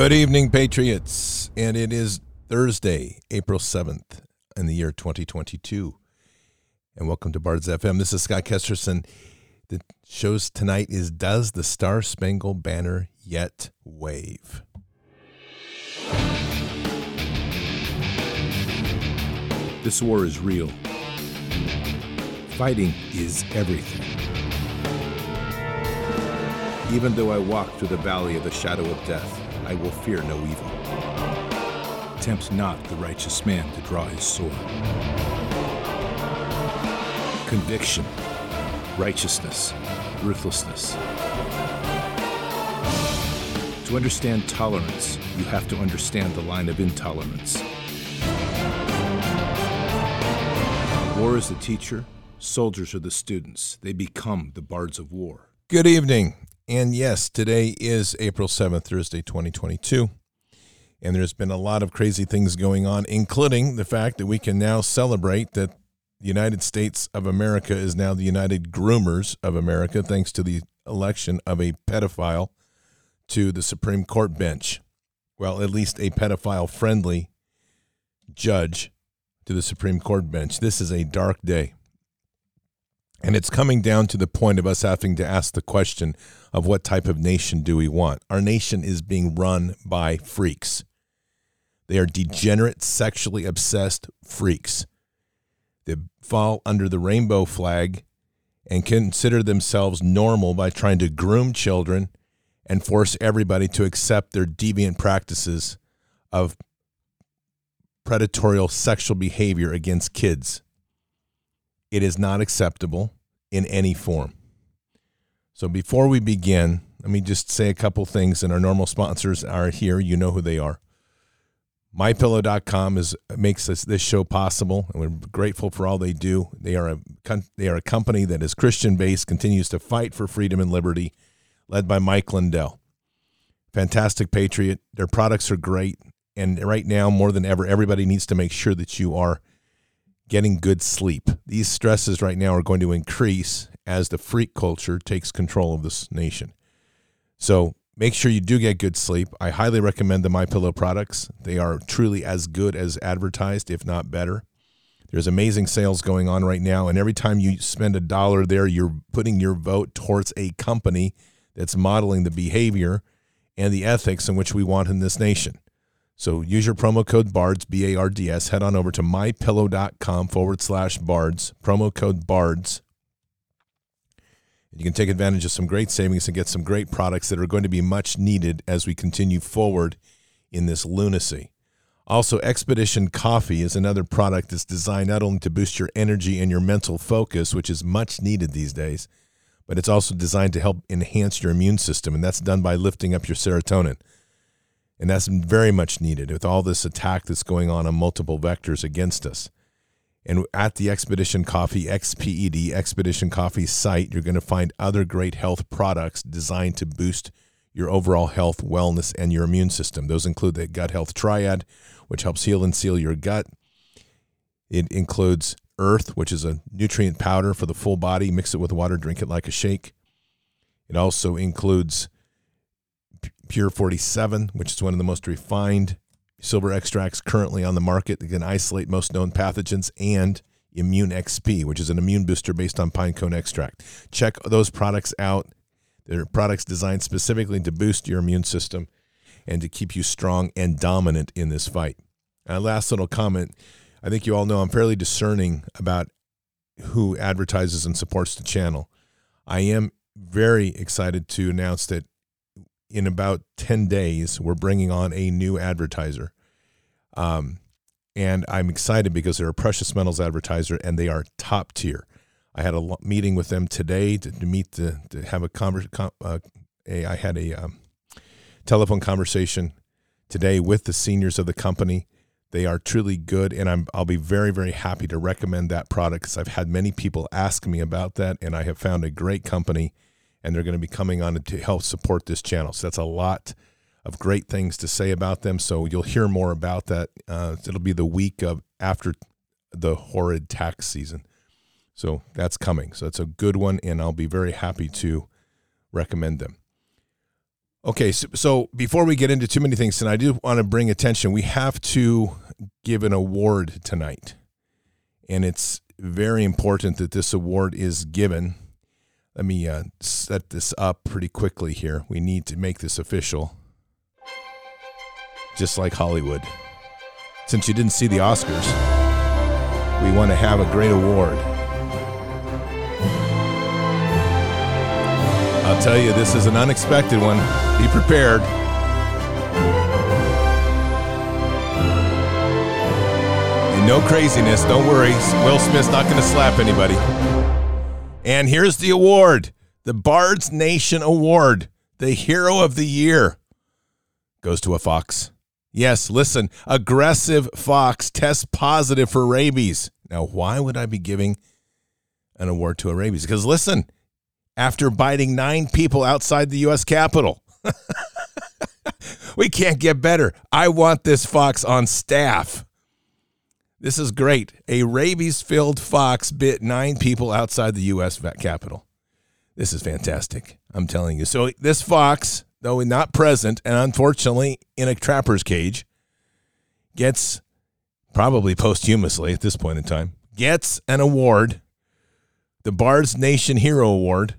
Good evening, Patriots. And it is Thursday, April 7th in the year 2022. And welcome to Bards FM. This is Scott Kesterson. The show's tonight is Does the Star Spangled Banner Yet Wave? This war is real. Fighting is everything. Even though I walk through the valley of the shadow of death, I will fear no evil. Tempt not the righteous man to draw his sword. Conviction, righteousness, ruthlessness. To understand tolerance, you have to understand the line of intolerance. War is the teacher, soldiers are the students. They become the bards of war. Good evening. And yes, today is April 7th, Thursday, 2022. And there's been a lot of crazy things going on, including the fact that we can now celebrate that the United States of America is now the United Groomers of America, thanks to the election of a pedophile to the Supreme Court bench. Well, at least a pedophile friendly judge to the Supreme Court bench. This is a dark day. And it's coming down to the point of us having to ask the question of what type of nation do we want? Our nation is being run by freaks. They are degenerate, sexually obsessed freaks. They fall under the rainbow flag and consider themselves normal by trying to groom children and force everybody to accept their deviant practices of predatory sexual behavior against kids. It is not acceptable in any form. So before we begin, let me just say a couple things, and our normal sponsors are here. You know who they are. MyPillow.com is makes this, this show possible, and we're grateful for all they do. They are a they are a company that is Christian based, continues to fight for freedom and liberty, led by Mike Lindell. Fantastic patriot. Their products are great, and right now more than ever, everybody needs to make sure that you are getting good sleep. These stresses right now are going to increase as the freak culture takes control of this nation. So make sure you do get good sleep. I highly recommend the My Pillow products. They are truly as good as advertised, if not better. There's amazing sales going on right now, and every time you spend a dollar there, you're putting your vote towards a company that's modeling the behavior and the ethics in which we want in this nation. So use your promo code BARDS, B A R D S. Head on over to mypillow.com forward slash BARDS, promo code BARDS. You can take advantage of some great savings and get some great products that are going to be much needed as we continue forward in this lunacy. Also, Expedition Coffee is another product that's designed not only to boost your energy and your mental focus, which is much needed these days, but it's also designed to help enhance your immune system, and that's done by lifting up your serotonin. And that's very much needed with all this attack that's going on on multiple vectors against us. And at the Expedition Coffee, XPED, Expedition Coffee site, you're going to find other great health products designed to boost your overall health, wellness, and your immune system. Those include the Gut Health Triad, which helps heal and seal your gut. It includes Earth, which is a nutrient powder for the full body. Mix it with water, drink it like a shake. It also includes Pure 47, which is one of the most refined silver extracts currently on the market that can isolate most known pathogens, and Immune XP, which is an immune booster based on pine cone extract. Check those products out. They're products designed specifically to boost your immune system and to keep you strong and dominant in this fight. And last little comment I think you all know I'm fairly discerning about who advertises and supports the channel. I am very excited to announce that in about 10 days, we're bringing on a new advertiser. Um, and I'm excited because they're a precious metals advertiser and they are top tier. I had a meeting with them today to, to meet the to have a conversation. Uh, I had a um, telephone conversation today with the seniors of the company. They are truly good, and I'm I'll be very very happy to recommend that product because I've had many people ask me about that, and I have found a great company and they're going to be coming on to help support this channel. So that's a lot of great things to say about them. So you'll hear more about that. Uh, it'll be the week of after the horrid tax season. So that's coming. So it's a good one, and I'll be very happy to recommend them. Okay, so, so before we get into too many things tonight, I do want to bring attention. We have to give an award tonight, and it's very important that this award is given. Let me uh, set this up pretty quickly here. We need to make this official, just like Hollywood. Since you didn't see the Oscars, we want to have a great award. I'll tell you, this is an unexpected one. Be prepared. And no craziness. Don't worry. Will Smith's not going to slap anybody. And here's the award the Bards Nation Award, the Hero of the Year, goes to a fox. Yes, listen, aggressive fox tests positive for rabies. Now, why would I be giving an award to a rabies? Because listen, after biting nine people outside the U.S. Capitol. we can't get better. I want this fox on staff. This is great. A rabies filled fox bit nine people outside the U.S. Capitol. This is fantastic. I'm telling you. So, this fox, though not present and unfortunately in a trapper's cage, gets probably posthumously at this point in time, gets an award, the Bards Nation Hero Award,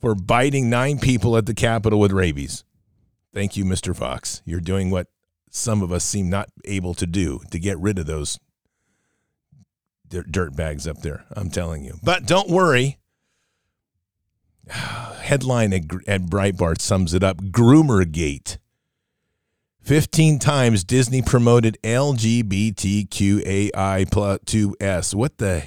for biting nine people at the Capitol with rabies. Thank you, Mr. Fox. You're doing what some of us seem not able to do to get rid of those dirt bags up there. I'm telling you. But don't worry. Headline at, Breitbart sums it up Groomergate. 15 times Disney promoted LGBTQAI plus 2S. What the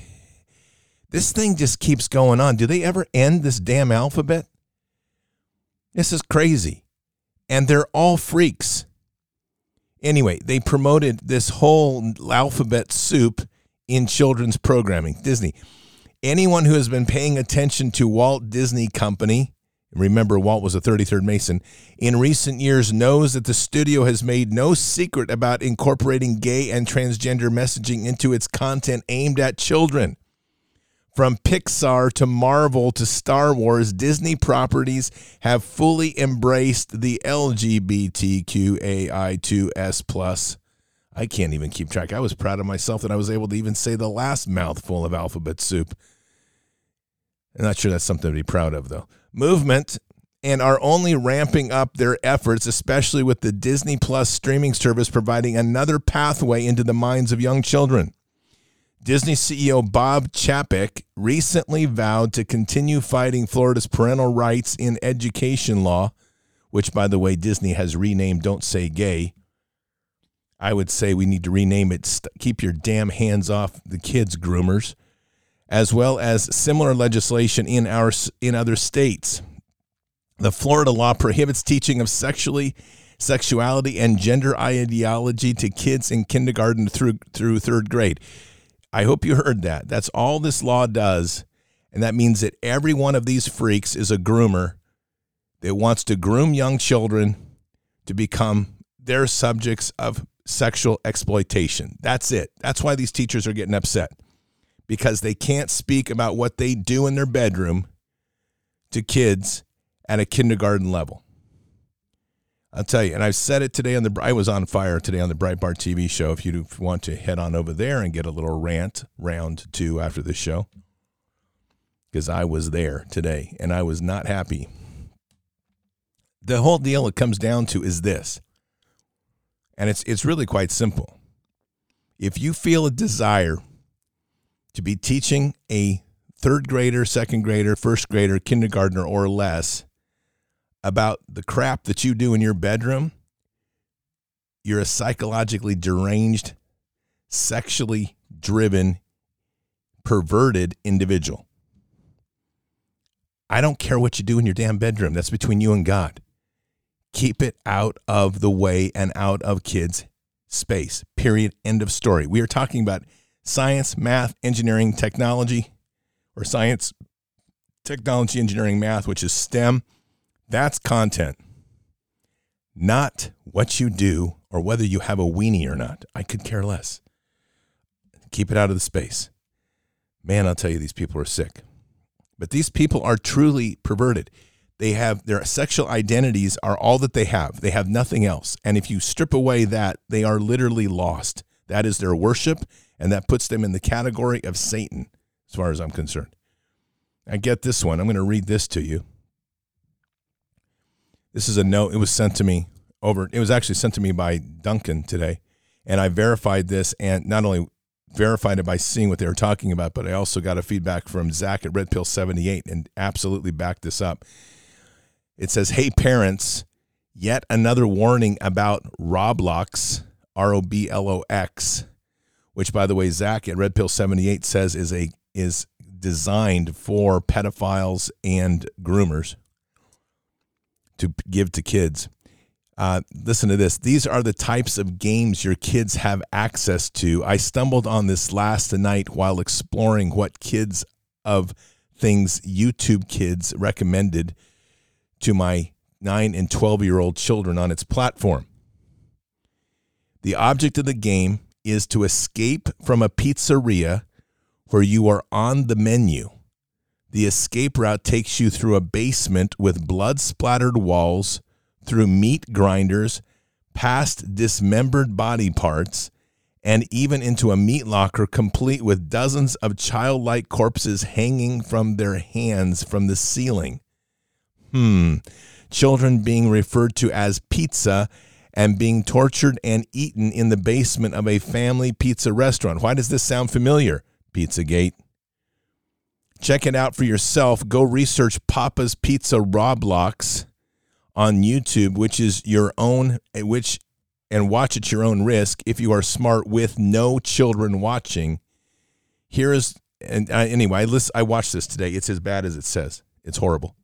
this thing just keeps going on. Do they ever end this damn alphabet? This is crazy. And they're all freaks. Anyway, they promoted this whole alphabet soup in children's programming. Disney. Anyone who has been paying attention to Walt Disney Company, remember Walt was a 33rd Mason, in recent years knows that the studio has made no secret about incorporating gay and transgender messaging into its content aimed at children. From Pixar to Marvel to Star Wars, Disney properties have fully embraced the LGBTQAI2S plus. I can't even keep track. I was proud of myself that I was able to even say the last mouthful of alphabet soup. I'm not sure that's something to be proud of, though. Movement and are only ramping up their efforts, especially with the Disney Plus streaming service providing another pathway into the minds of young children. Disney CEO Bob Chapek recently vowed to continue fighting Florida's parental rights in education law, which, by the way, Disney has renamed Don't Say Gay. I would say we need to rename it Keep Your Damn Hands Off the Kids Groomers, as well as similar legislation in, our, in other states. The Florida law prohibits teaching of sexually sexuality and gender ideology to kids in kindergarten through through third grade. I hope you heard that. That's all this law does. And that means that every one of these freaks is a groomer that wants to groom young children to become their subjects of sexual exploitation. That's it. That's why these teachers are getting upset because they can't speak about what they do in their bedroom to kids at a kindergarten level. I'll tell you, and I've said it today on the. I was on fire today on the Breitbart TV show. If you want to head on over there and get a little rant round two after the show, because I was there today and I was not happy. The whole deal it comes down to is this, and it's it's really quite simple. If you feel a desire to be teaching a third grader, second grader, first grader, kindergartner, or less about the crap that you do in your bedroom, you're a psychologically deranged, sexually driven, perverted individual. I don't care what you do in your damn bedroom. That's between you and God. Keep it out of the way and out of kids' space. Period. End of story. We are talking about science, math, engineering, technology, or science, technology, engineering, math, which is STEM that's content, not what you do or whether you have a weenie or not. I could care less. Keep it out of the space. Man, I'll tell you, these people are sick. But these people are truly perverted. They have their sexual identities are all that they have. They have nothing else. And if you strip away that, they are literally lost. That is their worship, and that puts them in the category of Satan, as far as I'm concerned. I get this one. I'm going to read this to you. This is a note. It was sent to me over. It was actually sent to me by Duncan today, and I verified this, and not only verified it by seeing what they were talking about, but I also got a feedback from Zach at Red Pill 78 and absolutely backed this up. It says, Hey, parents, yet another warning about Roblox, R O B L O X, which, by the way, Zach at Red Pill 78 says is a is designed for pedophiles and groomers to give to kids. Uh, listen to this. These are the types of games your kids have access to. I stumbled on this last night while exploring what kids of things YouTube kids recommended to my 9 and 12 year old children on its platform. The object of the game is to escape from a pizzeria where you are on the menu. The escape route takes you through a basement with blood splattered walls, through meat grinders, past dismembered body parts, and even into a meat locker complete with dozens of childlike corpses hanging from their hands from the ceiling. Hmm. Children being referred to as pizza and being tortured and eaten in the basement of a family pizza restaurant. Why does this sound familiar? Pizzagate. Check it out for yourself. Go research Papa's Pizza Roblox on YouTube, which is your own, which, and watch at your own risk if you are smart with no children watching. Here is, and uh, anyway, I, list, I watched this today. It's as bad as it says. It's horrible.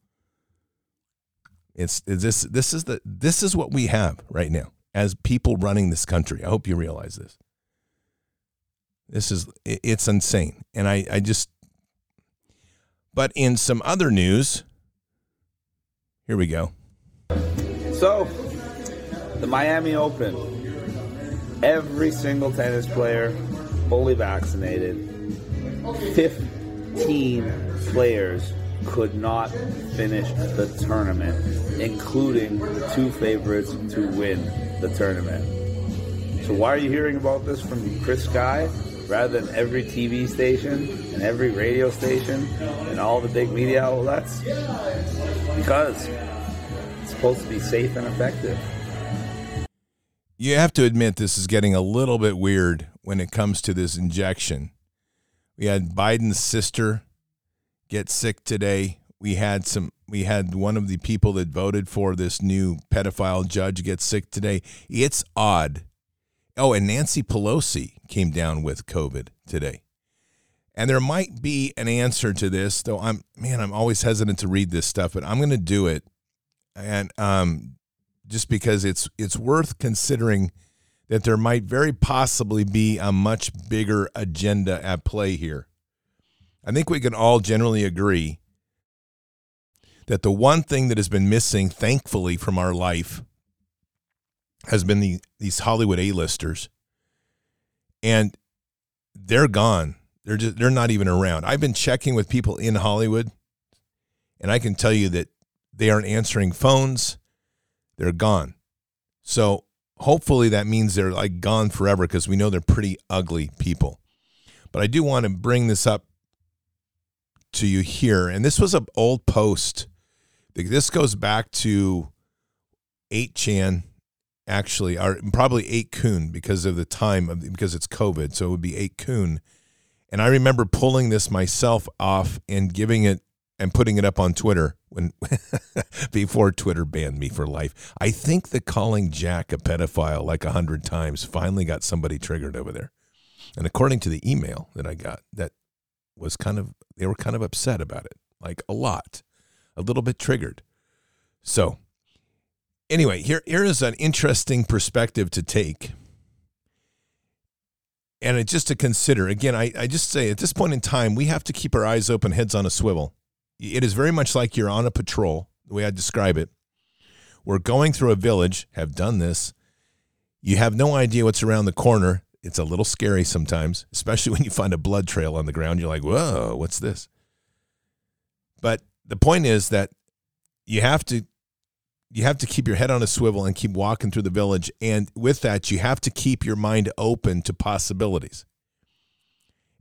It's, it's this. This is the. This is what we have right now as people running this country. I hope you realize this. This is it's insane. And I, I just but in some other news, here we go. So, the Miami Open. Every single tennis player fully vaccinated. 15 players could not finish the tournament, including the two favorites to win the tournament. So why are you hearing about this from Chris Sky? rather than every TV station and every radio station and all the big media outlets? Because it's supposed to be safe and effective. You have to admit this is getting a little bit weird when it comes to this injection. We had Biden's sister get sick today. We had some we had one of the people that voted for this new pedophile judge get sick today. It's odd Oh, and Nancy Pelosi came down with COVID today. And there might be an answer to this, though I'm man, I'm always hesitant to read this stuff, but I'm going to do it. And um, just because it's it's worth considering that there might very possibly be a much bigger agenda at play here. I think we can all generally agree that the one thing that has been missing, thankfully, from our life has been the these Hollywood A-listers, and they're gone. They're just they're not even around. I've been checking with people in Hollywood, and I can tell you that they aren't answering phones. They're gone. So hopefully that means they're like gone forever because we know they're pretty ugly people. But I do want to bring this up to you here, and this was an old post. This goes back to 8chan actually, or probably 8kun because of the time of because it's COVID. So it would be 8kun. And I remember pulling this myself off and giving it and putting it up on Twitter when before Twitter banned me for life. I think the calling Jack a pedophile like a hundred times finally got somebody triggered over there. And according to the email that I got, that was kind of they were kind of upset about it, like a lot, a little bit triggered. So anyway, here here is an interesting perspective to take. And it, just to consider, again, I, I just say at this point in time, we have to keep our eyes open, heads on a swivel. It is very much like you're on a patrol, the way I describe it. We're going through a village, have done this. You have no idea what's around the corner. It's a little scary sometimes, especially when you find a blood trail on the ground. You're like, whoa, what's this? But the point is that you have to you have to keep your head on a swivel and keep walking through the village and with that you have to keep your mind open to possibilities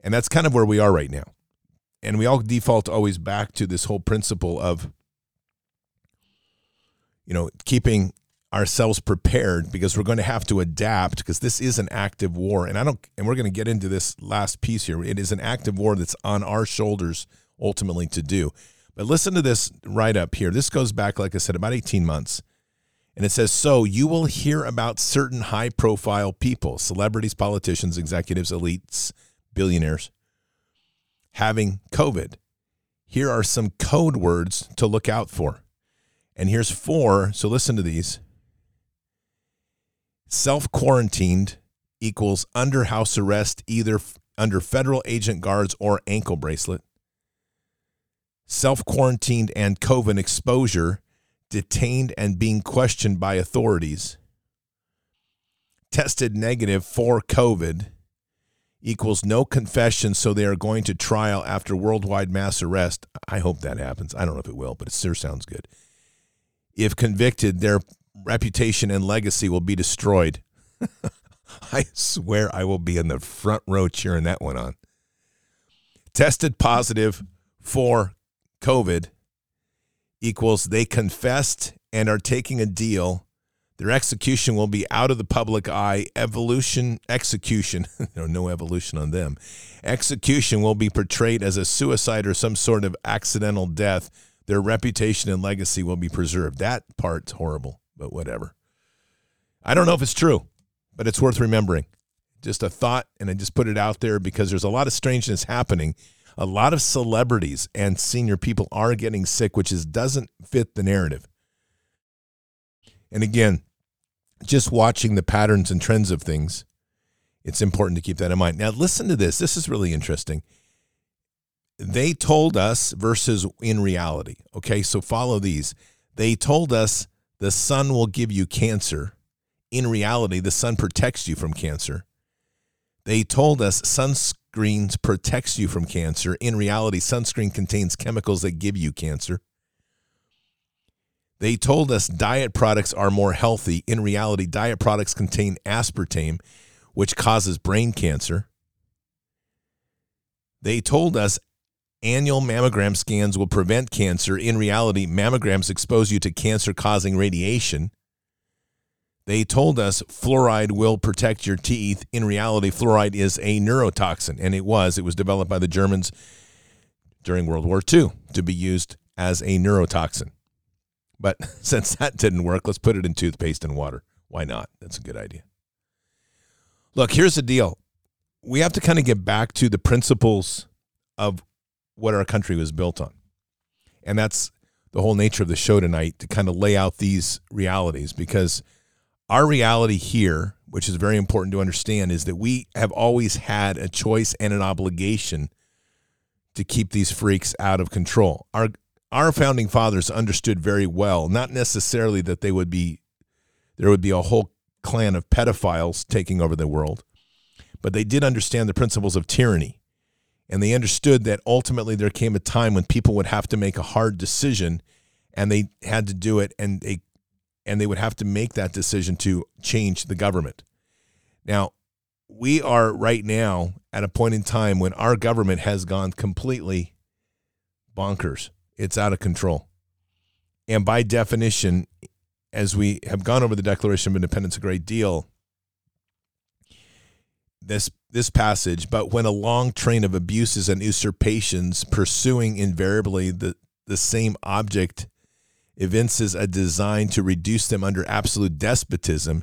and that's kind of where we are right now and we all default always back to this whole principle of you know keeping ourselves prepared because we're going to have to adapt because this is an active war and I don't and we're going to get into this last piece here it is an active war that's on our shoulders ultimately to do but listen to this right up here. This goes back, like I said, about 18 months. And it says, So you will hear about certain high profile people, celebrities, politicians, executives, elites, billionaires, having COVID. Here are some code words to look out for. And here's four. So listen to these self quarantined equals under house arrest, either under federal agent guards or ankle bracelet self quarantined and COVID exposure, detained and being questioned by authorities, tested negative for COVID equals no confession, so they are going to trial after worldwide mass arrest. I hope that happens. I don't know if it will, but it sure sounds good. If convicted, their reputation and legacy will be destroyed. I swear I will be in the front row cheering that one on. Tested positive for COVID equals they confessed and are taking a deal. Their execution will be out of the public eye. Evolution, execution, no, evolution on them. Execution will be portrayed as a suicide or some sort of accidental death. Their reputation and legacy will be preserved. That part's horrible, but whatever. I don't know if it's true, but it's worth remembering. Just a thought, and I just put it out there because there's a lot of strangeness happening a lot of celebrities and senior people are getting sick, which is doesn't fit the narrative. And again, just watching the patterns and trends of things, it's important to keep that in mind. Now, listen to this. This is really interesting. They told us versus in reality. Okay, so follow these. They told us the sun will give you cancer. In reality, the sun protects you from cancer. They told us sunscreen protects you from cancer. In reality, sunscreen contains chemicals that give you cancer. They told us diet products are more healthy. In reality, diet products contain aspartame, which causes brain cancer. They told us annual mammogram scans will prevent cancer. In reality, mammograms expose you to cancer causing radiation. They told us fluoride will protect your teeth. In reality, fluoride is a neurotoxin, and it was. It was developed by the Germans during World War II to be used as a neurotoxin. But since that didn't work, let's put it in toothpaste and water. Why not? That's a good idea. Look, here's the deal. We have to kind of get back to the principles of what our country was built on. And that's the whole nature of the show tonight to kind of lay out these realities because – our reality here, which is very important to understand, is that we have always had a choice and an obligation to keep these freaks out of control. Our our founding fathers understood very well, not necessarily that they would be there would be a whole clan of pedophiles taking over the world, but they did understand the principles of tyranny. And they understood that ultimately there came a time when people would have to make a hard decision and they had to do it and they and they would have to make that decision to change the government. Now, we are right now at a point in time when our government has gone completely bonkers. It's out of control. And by definition, as we have gone over the Declaration of Independence a great deal, this this passage, but when a long train of abuses and usurpations pursuing invariably the, the same object evinces a design to reduce them under absolute despotism,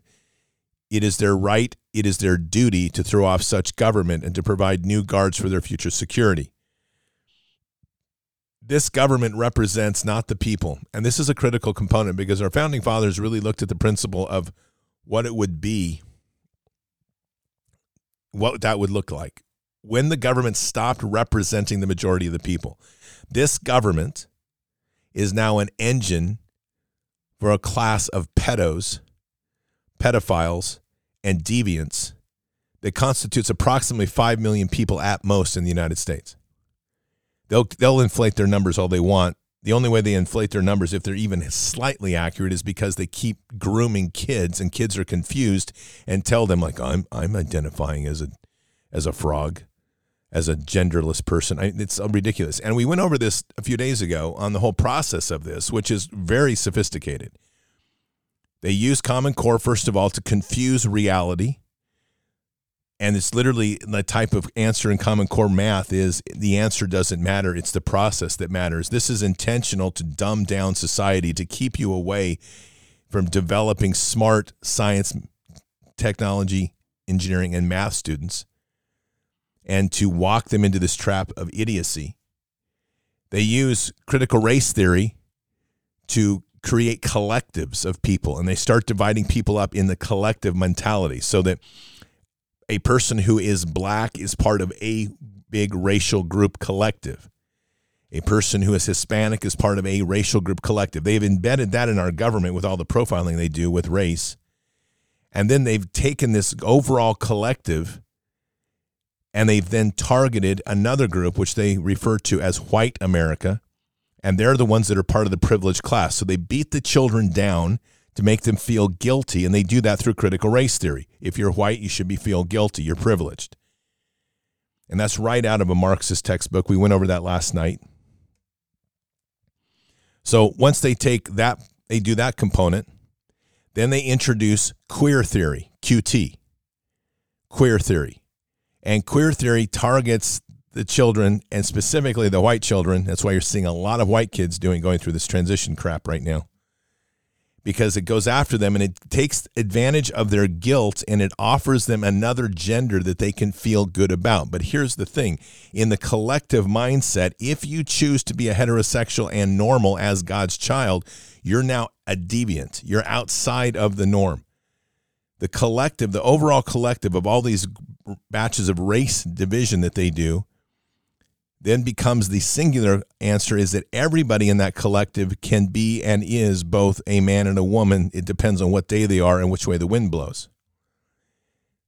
it is their right, it is their duty to throw off such government and to provide new guards for their future security. This government represents not the people. And this is a critical component because our founding fathers really looked at the principle of what it would be, what that would look like when the government stopped representing the majority of the people. This government is now an engine for a class of pedos, pedophiles, and deviants that constitutes approximately 5 million people at most in the United States. They'll, they'll inflate their numbers all they want. The only way they inflate their numbers, if they're even slightly accurate, is because they keep grooming kids, and kids are confused and tell them like, "I'm I'm identifying as a as a frog, as a genderless person." I, it's ridiculous. And we went over this a few days ago on the whole process of this, which is very sophisticated. They use Common Core first of all to confuse reality and it's literally the type of answer in common core math is the answer doesn't matter. It's the process that matters. This is intentional to dumb down society to keep you away from developing smart science technology engineering and math students and to walk them into this trap of idiocy. They use critical race theory to create collectives of people and they start dividing people up in the collective mentality so that a person who is black is part of a big racial group collective. A person who is Hispanic is part of a racial group collective. They've embedded that in our government with all the profiling they do with race. And then they've taken this overall collective and they've then targeted another group, which they refer to as white America. And they're the ones that are part of the privileged class. So they beat the children down to make them feel guilty. And they do that through critical race theory. If you're white, you should be feel guilty. You're privileged. And that's right out of a Marxist textbook. We went over that last night. So once they take that, they do that component, then they introduce queer theory, QT, queer theory. And queer theory targets the children and specifically the white children. That's why you're seeing a lot of white kids doing going through this transition crap right now because it goes after them and it takes advantage of their guilt and it offers them another gender that they can feel good about. But here's the thing in the collective mindset, if you choose to be a heterosexual and normal as God's child, you're now a deviant. You're outside of the norm. The collective, the overall collective of all these batches of race division that they do then becomes the singular answer is that everybody in that collective can be and is both a man and a woman. It depends on what day they are and which way the wind blows.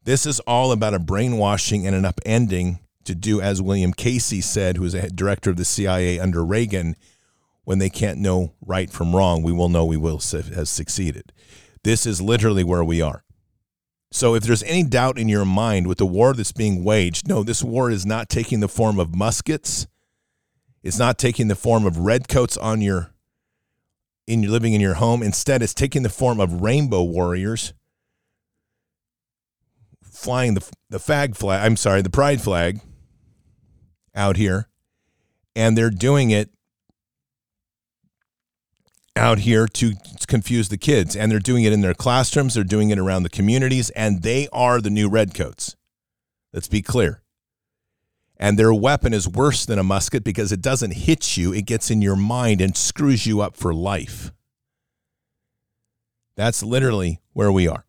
This is all about a brainwashing and an upending to do, as William Casey said, who was a director of the CIA under Reagan, when they can't know right from wrong, we will know we will have succeeded. This is literally where we are. So if there's any doubt in your mind with the war that's being waged, no, this war is not taking the form of muskets. It's not taking the form of redcoats on your in your living in your home. Instead, it's taking the form of rainbow warriors flying the the fag flag, I'm sorry, the pride flag out here. And they're doing it out here to confuse the kids. And they're doing it in their classrooms, they're doing it around the communities, and they are the new redcoats. Let's be clear. And their weapon is worse than a musket because it doesn't hit you, it gets in your mind and screws you up for life. That's literally where we are.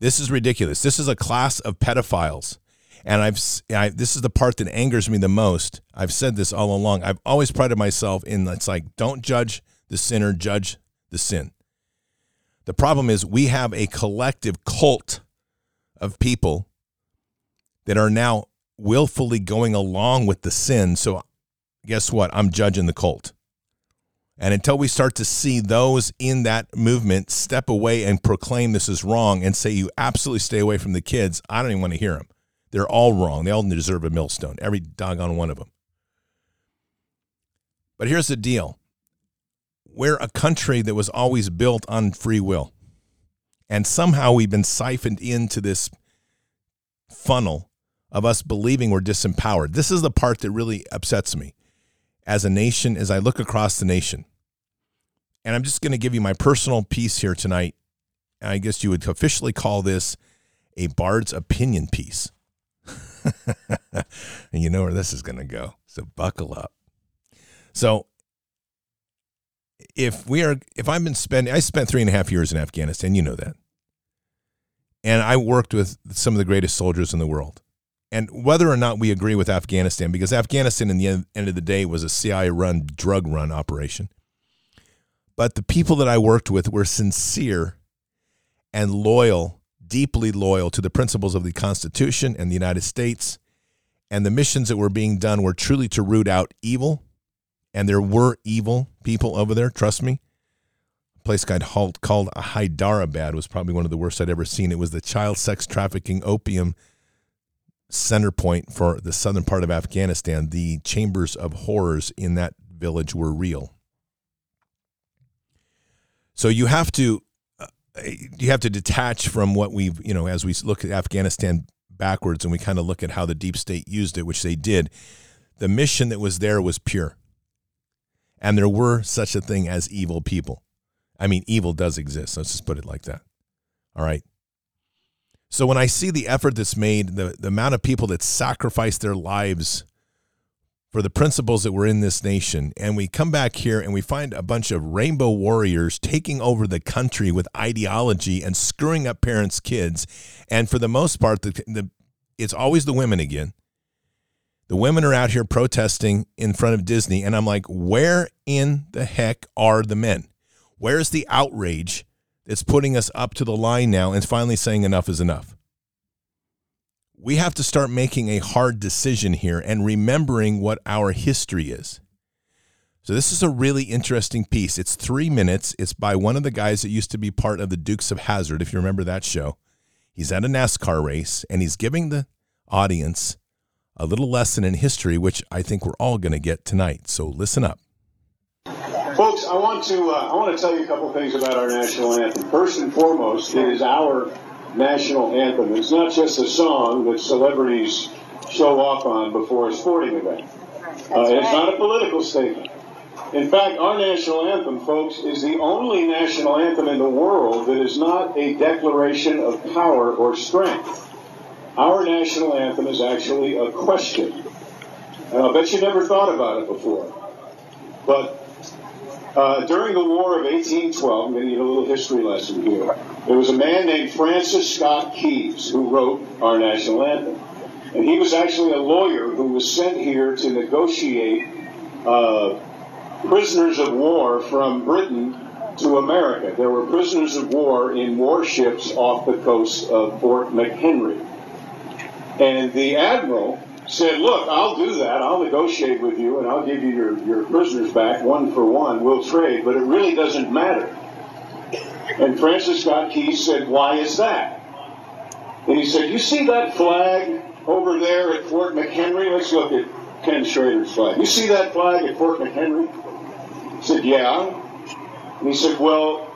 This is ridiculous. This is a class of pedophiles and I've I, this is the part that angers me the most. I've said this all along. I've always prided myself in it's like don't judge the sinner, judge the sin. The problem is we have a collective cult of people that are now willfully going along with the sin. So guess what? I'm judging the cult. And until we start to see those in that movement step away and proclaim this is wrong and say you absolutely stay away from the kids, I don't even want to hear them. They're all wrong. They all deserve a millstone, every doggone one of them. But here's the deal we're a country that was always built on free will. And somehow we've been siphoned into this funnel of us believing we're disempowered. This is the part that really upsets me as a nation, as I look across the nation. And I'm just going to give you my personal piece here tonight. I guess you would officially call this a Bard's opinion piece. and you know where this is going to go. So buckle up. So if we are, if I've been spending, I spent three and a half years in Afghanistan, you know that. And I worked with some of the greatest soldiers in the world. And whether or not we agree with Afghanistan, because Afghanistan, in the end of the day, was a CIA run, drug run operation. But the people that I worked with were sincere and loyal deeply loyal to the principles of the Constitution and the United States. And the missions that were being done were truly to root out evil And there were evil people over there, trust me. A place called, called Hyderabad was probably one of the worst I'd ever seen. It was the child sex trafficking opium center point for the southern part of Afghanistan. The chambers of horrors in that village were real. So you have to you have to detach from what we've you know as we look at Afghanistan backwards and we kind of look at how the deep state used it, which they did. The mission that was there was pure, and there were such a thing as evil people. I mean, evil does exist. Let's just put it like that. All right. So when I see the effort that's made, the, the amount of people that sacrifice their lives for the principles that were in this nation. And we come back here and we find a bunch of rainbow warriors taking over the country with ideology and screwing up parents' kids. And for the most part, the, the, it's always the women again. The women are out here protesting in front of Disney. And I'm like, where in the heck are the men? Where's the outrage that's putting us up to the line now and finally saying enough is enough? We have to start making a hard decision here and remembering what our history is. So, this is a really interesting piece. It's three minutes. It's by one of the guys that used to be part of the Dukes of Hazzard, if you remember that show. He's at a NASCAR race and he's giving the audience a little lesson in history, which I think we're all going to get tonight. So, listen up. Folks, I want to uh, I want to tell you a couple things about our national anthem. First and foremost, it is our national anthem. It's not just a song that celebrities show off on before a sporting event. Uh, it's not a political statement. In fact, our national anthem, folks, is the only national anthem in the world that is not a declaration of power or strength. Our national anthem is actually a question. And I'll bet you never thought about it before. But uh, during the War of 1812, I'm going to give a little history lesson here. There was a man named Francis Scott Keyes who wrote our national anthem. And he was actually a lawyer who was sent here to negotiate uh, prisoners of war from Britain to America. There were prisoners of war in warships off the coast of Fort McHenry. And the admiral said, Look, I'll do that. I'll negotiate with you and I'll give you your, your prisoners back one for one. We'll trade, but it really doesn't matter and Francis Scott Key said, Why is that? And he said, You see that flag over there at Fort McHenry? Let's look at Ken Schrader's flag. You see that flag at Fort McHenry? He said, Yeah. And he said, Well,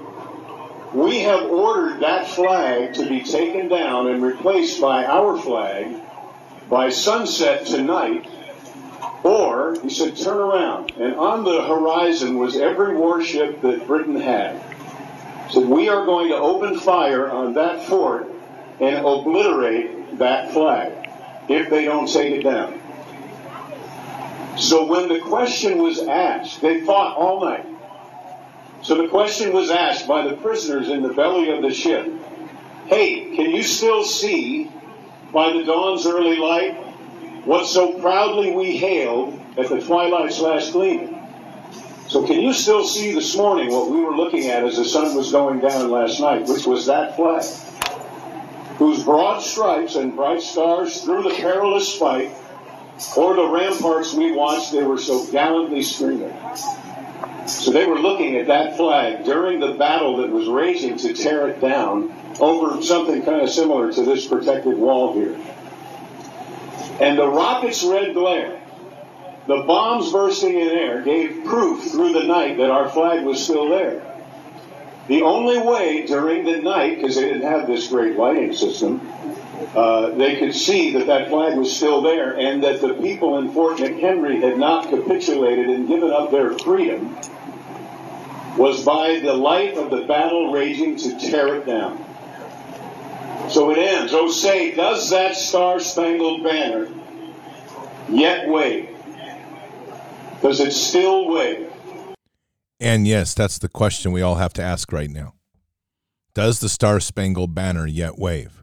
we have ordered that flag to be taken down and replaced by our flag by sunset tonight. Or, he said, turn around. And on the horizon was every warship that Britain had said, We are going to open fire on that fort and obliterate that flag if they don't take it down. So when the question was asked, they fought all night. So the question was asked by the prisoners in the belly of the ship Hey, can you still see by the dawn's early light what so proudly we hailed at the twilight's last gleaming? So can you still see this morning what we were looking at as the sun was going down last night, which was that flag, whose broad stripes and bright stars through the perilous fight, or the ramparts we watched, they were so gallantly streaming. So they were looking at that flag during the battle that was raging to tear it down over something kind of similar to this protected wall here. And the rocket's red glare the bombs bursting in air gave proof through the night that our flag was still there. The only way during the night, because they didn't have this great lighting system, uh, they could see that that flag was still there and that the people in Fort McHenry had not capitulated and given up their freedom was by the light of the battle raging to tear it down. So it ends. Oh, say, does that star spangled banner yet wave? Does it still wave? And yes, that's the question we all have to ask right now. Does the Star Spangled Banner yet wave?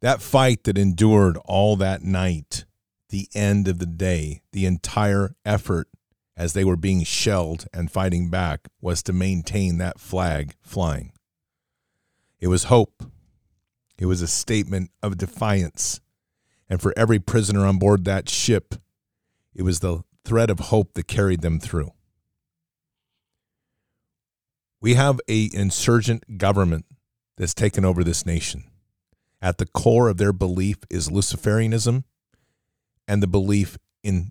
That fight that endured all that night, the end of the day, the entire effort as they were being shelled and fighting back was to maintain that flag flying. It was hope. It was a statement of defiance. And for every prisoner on board that ship, it was the thread of hope that carried them through. We have a insurgent government that's taken over this nation. At the core of their belief is Luciferianism and the belief in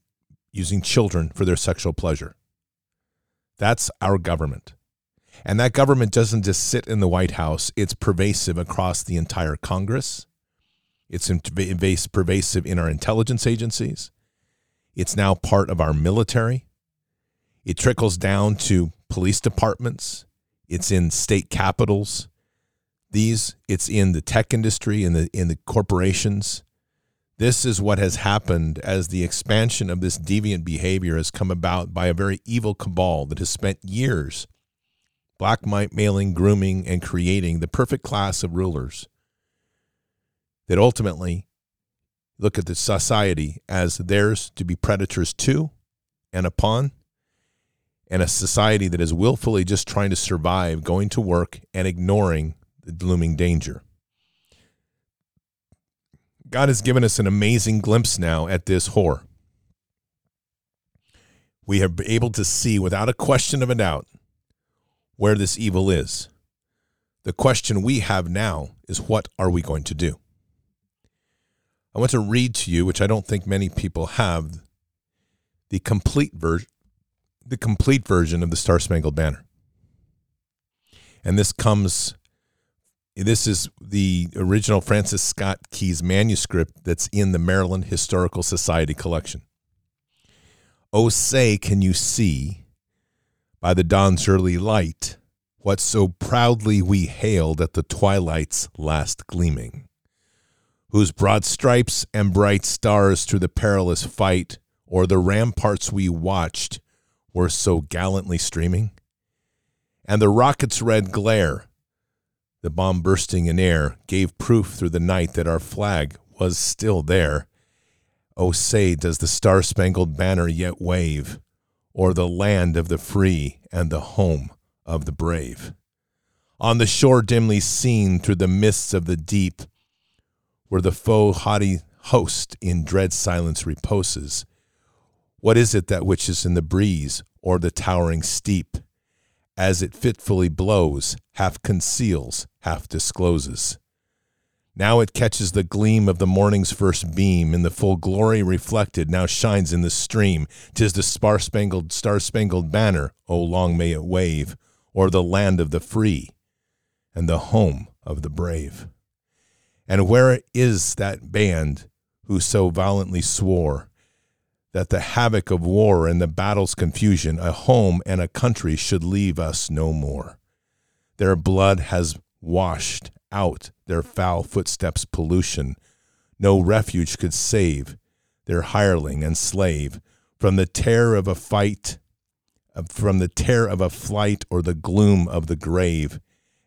using children for their sexual pleasure. That's our government. And that government doesn't just sit in the White House, it's pervasive across the entire Congress. It's pervasive in our intelligence agencies. It's now part of our military. It trickles down to police departments. It's in state capitals. These, it's in the tech industry, in the in the corporations. This is what has happened as the expansion of this deviant behavior has come about by a very evil cabal that has spent years blackmailing, grooming, and creating the perfect class of rulers that ultimately look at the society as theirs to be predators to and upon, and a society that is willfully just trying to survive, going to work, and ignoring the looming danger. God has given us an amazing glimpse now at this horror. We are able to see without a question of a doubt where this evil is. The question we have now is what are we going to do? I want to read to you, which I don't think many people have, the complete version the complete version of the Star Spangled Banner. And this comes this is the original Francis Scott Key's manuscript that's in the Maryland Historical Society collection. Oh, say, can you see by the dawn's early light what so proudly we hailed at the twilight's last gleaming, whose broad stripes and bright stars through the perilous fight o'er the ramparts we watched were so gallantly streaming? And the rocket's red glare the bomb bursting in air gave proof through the night that our flag was still there. Oh, say, does the star spangled banner yet wave o'er the land of the free and the home of the brave? On the shore dimly seen through the mists of the deep, where the foe haughty host in dread silence reposes, what is it that which is in the breeze or the towering steep? as it fitfully blows, half conceals, half discloses. Now it catches the gleam of the morning's first beam, in the full glory reflected, now shines in the stream. Tis the star spangled, star spangled banner, oh, long may it wave, o'er the land of the free and the home of the brave. And where is that band who so violently swore that the havoc of war and the battle's confusion, a home and a country should leave us no more. Their blood has washed out their foul footsteps' pollution. No refuge could save their hireling and slave from the terror of a fight, from the terror of a flight or the gloom of the grave,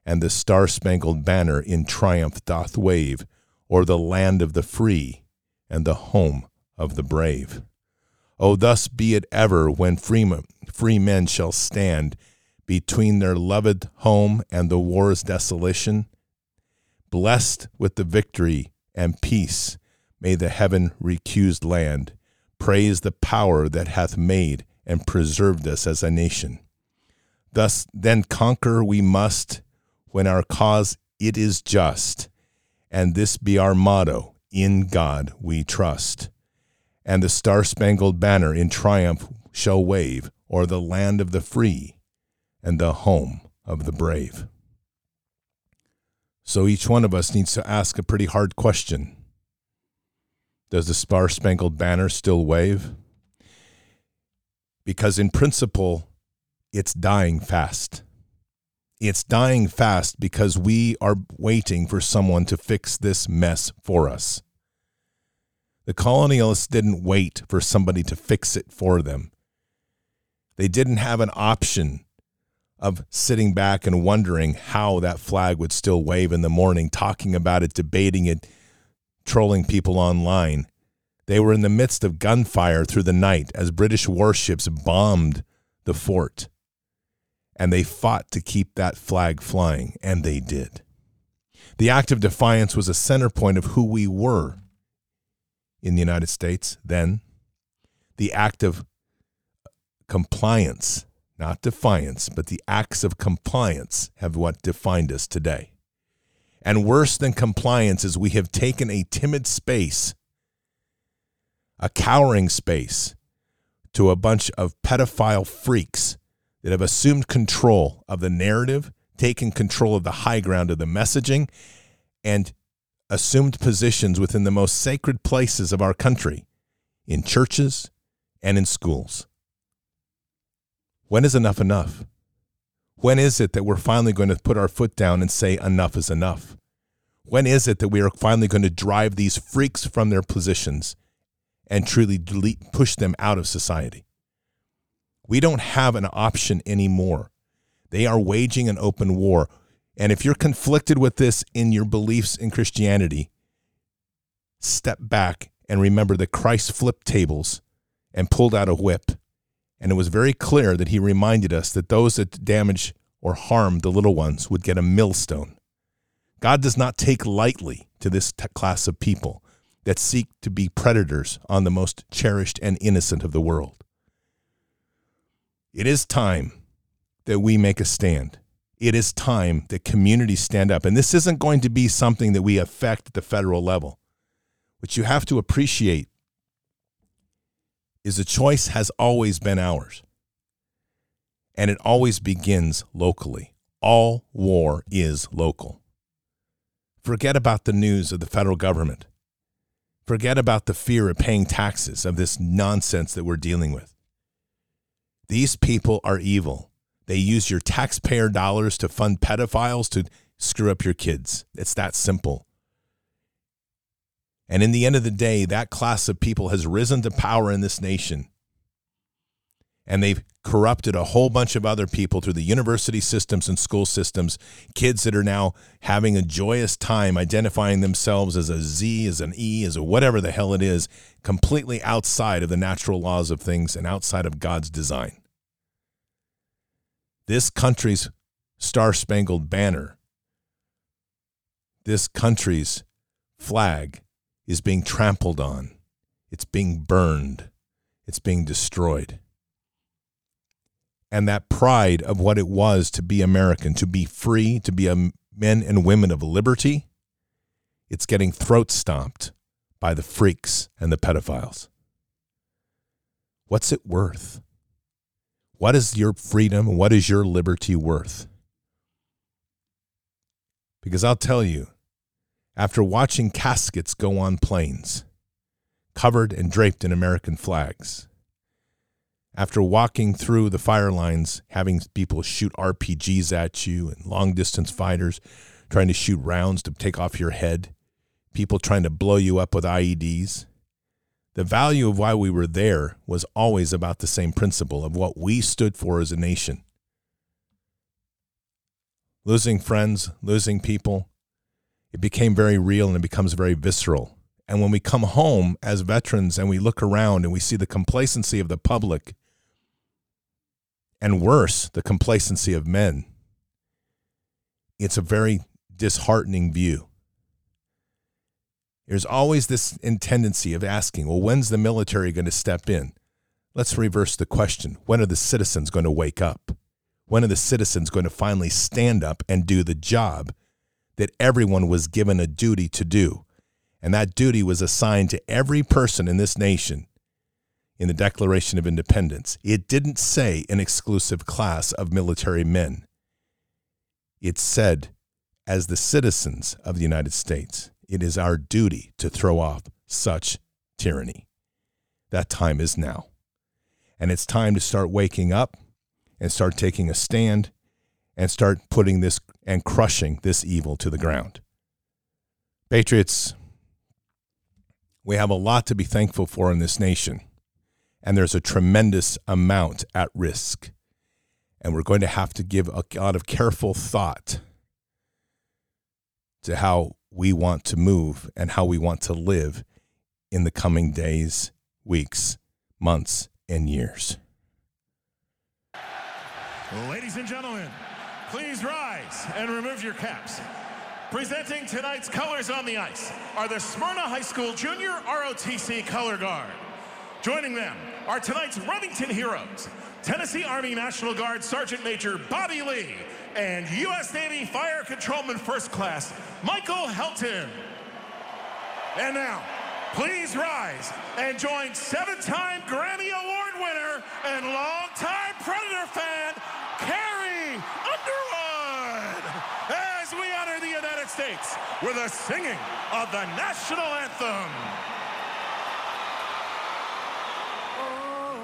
and the star spangled banner in triumph doth wave, or the land of the free and the home of the brave. Oh, thus be it ever when free, free men shall stand between their loved home and the war's desolation. Blessed with the victory and peace, may the heaven recused land praise the power that hath made and preserved us as a nation. Thus then conquer we must when our cause it is just, and this be our motto, in God we trust and the star spangled banner in triumph shall wave o'er the land of the free and the home of the brave. So each one of us needs to ask a pretty hard question Does the star spangled banner still wave? Because in principle, it's dying fast. It's dying fast because we are waiting for someone to fix this mess for us. The colonialists didn't wait for somebody to fix it for them. They didn't have an option of sitting back and wondering how that flag would still wave in the morning, talking about it, debating it, trolling people online. They were in the midst of gunfire through the night as British warships bombed the fort. And they fought to keep that flag flying, and they did. The act of defiance was a center point of who we were in the United States then. The act of compliance, not defiance, but the acts of compliance have what defined us today. And worse than compliance is we have taken a timid space, a cowering space, to a bunch of pedophile freaks that have assumed control of the narrative, taken control of the high ground of the messaging, and assumed positions within the most sacred places of our country in churches and in schools. When is enough enough? When is it that we're finally going to put our foot down and say enough is enough? When is it that we are finally going to drive these freaks from their positions and truly delete, push them out of society? We don't have an option anymore. They are waging an open war. And if you're conflicted with this in your beliefs in Christianity, step back and remember that Christ flipped tables and pulled out a whip. And it was very clear that he reminded us that those that damage or harm the little ones would get a millstone. God does not take lightly to this t- class of people that seek to be predators on the most cherished and innocent of the world. It is time that we make a stand. It is time that communities stand up. And this isn't going to be something that we affect at the federal level. What you have to appreciate is the choice has always been ours. And it always begins locally. All war is local. Forget about the news of the federal government. Forget about the fear of paying taxes of this nonsense that we're dealing with. These people are evil. They use your taxpayer dollars to fund pedophiles to screw up your kids. It's that simple. And in the end of the day, that class of people has risen to power in this nation. And they've corrupted a whole bunch of other people through the university systems and school systems. Kids that are now having a joyous time identifying themselves as a Z, as an E, as a whatever the hell it is, completely outside of the natural laws of things and outside of God's design. This country's star spangled banner, this country's flag is being trampled on, it's being burned, it's being destroyed. And that pride of what it was to be American, to be free, to be a men and women of liberty, it's getting throat stomped by the freaks and the pedophiles. What's it worth? What is your freedom? What is your liberty worth? Because I'll tell you, after watching caskets go on planes, covered and draped in American flags, after walking through the fire lines, having people shoot RPGs at you and long distance fighters trying to shoot rounds to take off your head, people trying to blow you up with IEDs. The value of why we were there was always about the same principle of what we stood for as a nation. Losing friends, losing people, it became very real and it becomes very visceral. And when we come home as veterans and we look around and we see the complacency of the public, and worse, the complacency of men, it's a very disheartening view. There's always this tendency of asking, well, when's the military going to step in? Let's reverse the question. When are the citizens going to wake up? When are the citizens going to finally stand up and do the job that everyone was given a duty to do? And that duty was assigned to every person in this nation in the Declaration of Independence. It didn't say an exclusive class of military men, it said, as the citizens of the United States. It is our duty to throw off such tyranny. That time is now. And it's time to start waking up and start taking a stand and start putting this and crushing this evil to the ground. Patriots, we have a lot to be thankful for in this nation, and there's a tremendous amount at risk. And we're going to have to give a lot of careful thought to how we want to move and how we want to live in the coming days, weeks, months, and years. Ladies and gentlemen, please rise and remove your caps. Presenting tonight's colors on the ice are the Smyrna High School Junior ROTC Color Guard. Joining them are tonight's Remington heroes Tennessee Army National Guard Sergeant Major Bobby Lee and U.S. Navy Fire Controlman First Class Michael Helton. And now, please rise and join seven time Grammy Award winner and longtime Predator fan, Carrie Underwood, as we honor the United States with a singing of the national anthem. Oh,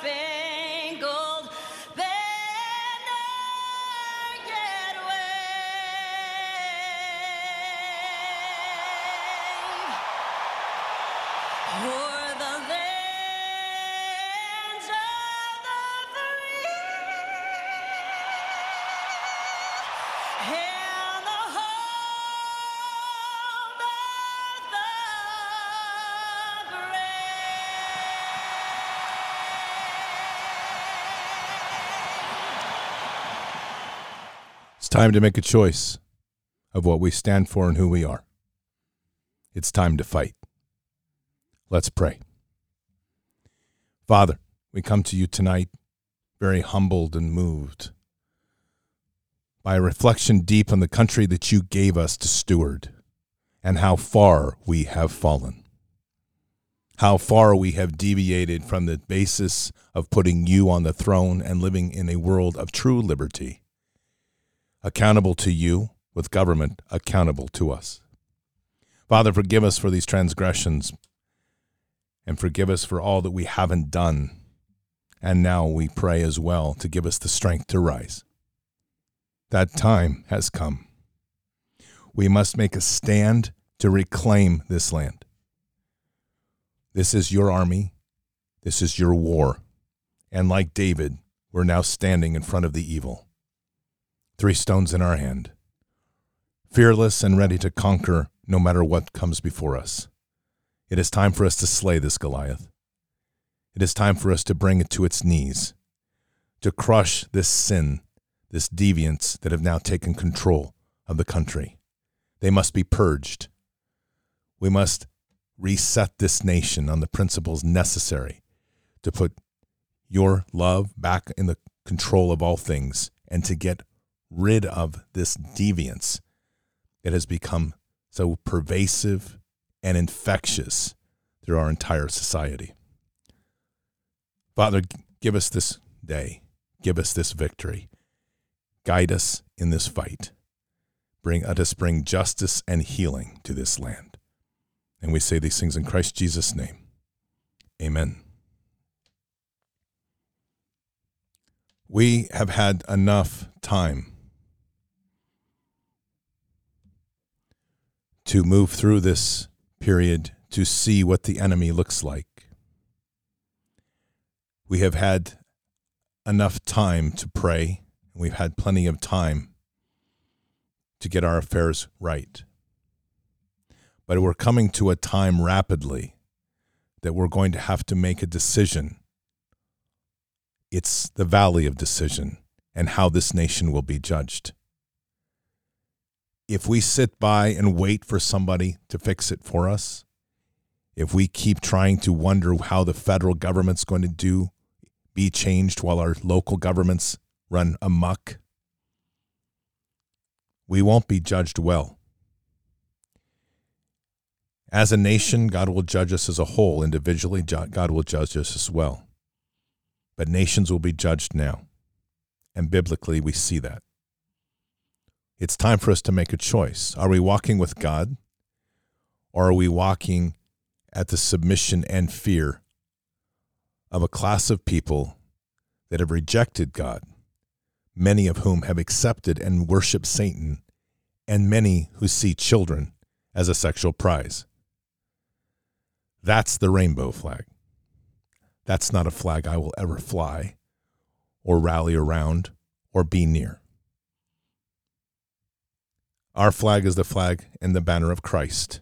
star-spangled It's time to make a choice of what we stand for and who we are. It's time to fight. Let's pray. Father, we come to you tonight very humbled and moved by a reflection deep on the country that you gave us to steward and how far we have fallen. How far we have deviated from the basis of putting you on the throne and living in a world of true liberty accountable to you, with government accountable to us. Father, forgive us for these transgressions and forgive us for all that we haven't done. And now we pray as well to give us the strength to rise. That time has come. We must make a stand to reclaim this land. This is your army. This is your war. And like David, we're now standing in front of the evil three stones in our hand, fearless and ready to conquer no matter what comes before us. It is time for us to slay this Goliath. It is time for us to bring it to its knees, to crush this sin, this deviance that have now taken control of the country. They must be purged. We must reset this nation on the principles necessary to put your love back in the control of all things and to get rid of this deviance that has become so pervasive and infectious through our entire society. Father, give us this day, give us this victory, guide us in this fight. Bring, let us bring justice and healing to this land. And we say these things in Christ Jesus' name. Amen. We have had enough time to move through this period to see what the enemy looks like. We have had enough time to pray. We've had plenty of time to get our affairs right. But we're coming to a time rapidly that we're going to have to make a decision. It's the valley of decision and how this nation will be judged if we sit by and wait for somebody to fix it for us, if we keep trying to wonder how the federal government's going to do be changed while our local governments run amok, we won't be judged well. As a nation, God will judge us as a whole. Individually, God will judge us as well. But nations will be judged now. And biblically, we see that. It's time for us to make a choice. Are we walking with God? Or are we walking at the submission and fear of a class of people that have rejected God, many of whom have accepted and worshiped Satan, and many who see children as a sexual prize? That's the rainbow flag. That's not a flag I will ever fly or rally around or be near. Our flag is the flag and the banner of Christ.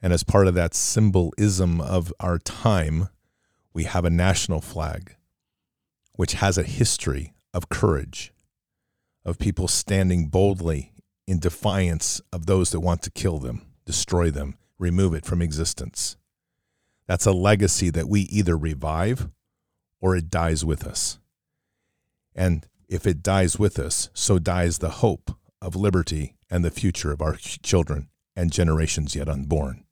And as part of that symbolism of our time, we have a national flag, which has a history of courage, of people standing boldly in defiance of those that want to kill them, destroy them, remove it from existence. That's a legacy that we either revive or it dies with us. And if it dies with us, so dies the hope of liberty and the future of our children and generations yet unborn.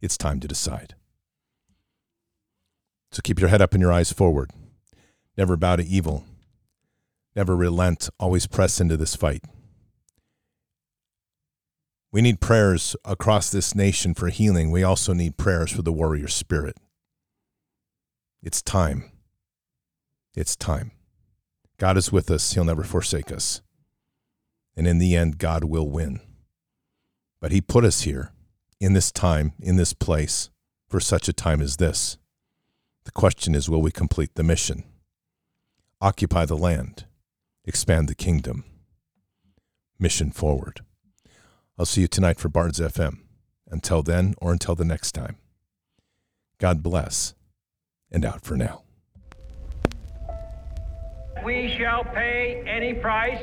It's time to decide. So keep your head up and your eyes forward. Never bow to evil. Never relent. Always press into this fight. We need prayers across this nation for healing. We also need prayers for the warrior spirit. It's time. It's time. God is with us. He'll never forsake us. And in the end, God will win. But He put us here in this time, in this place, for such a time as this. The question is will we complete the mission? Occupy the land, expand the kingdom. Mission forward. I'll see you tonight for Bards FM. Until then, or until the next time, God bless, and out for now. We shall pay any price,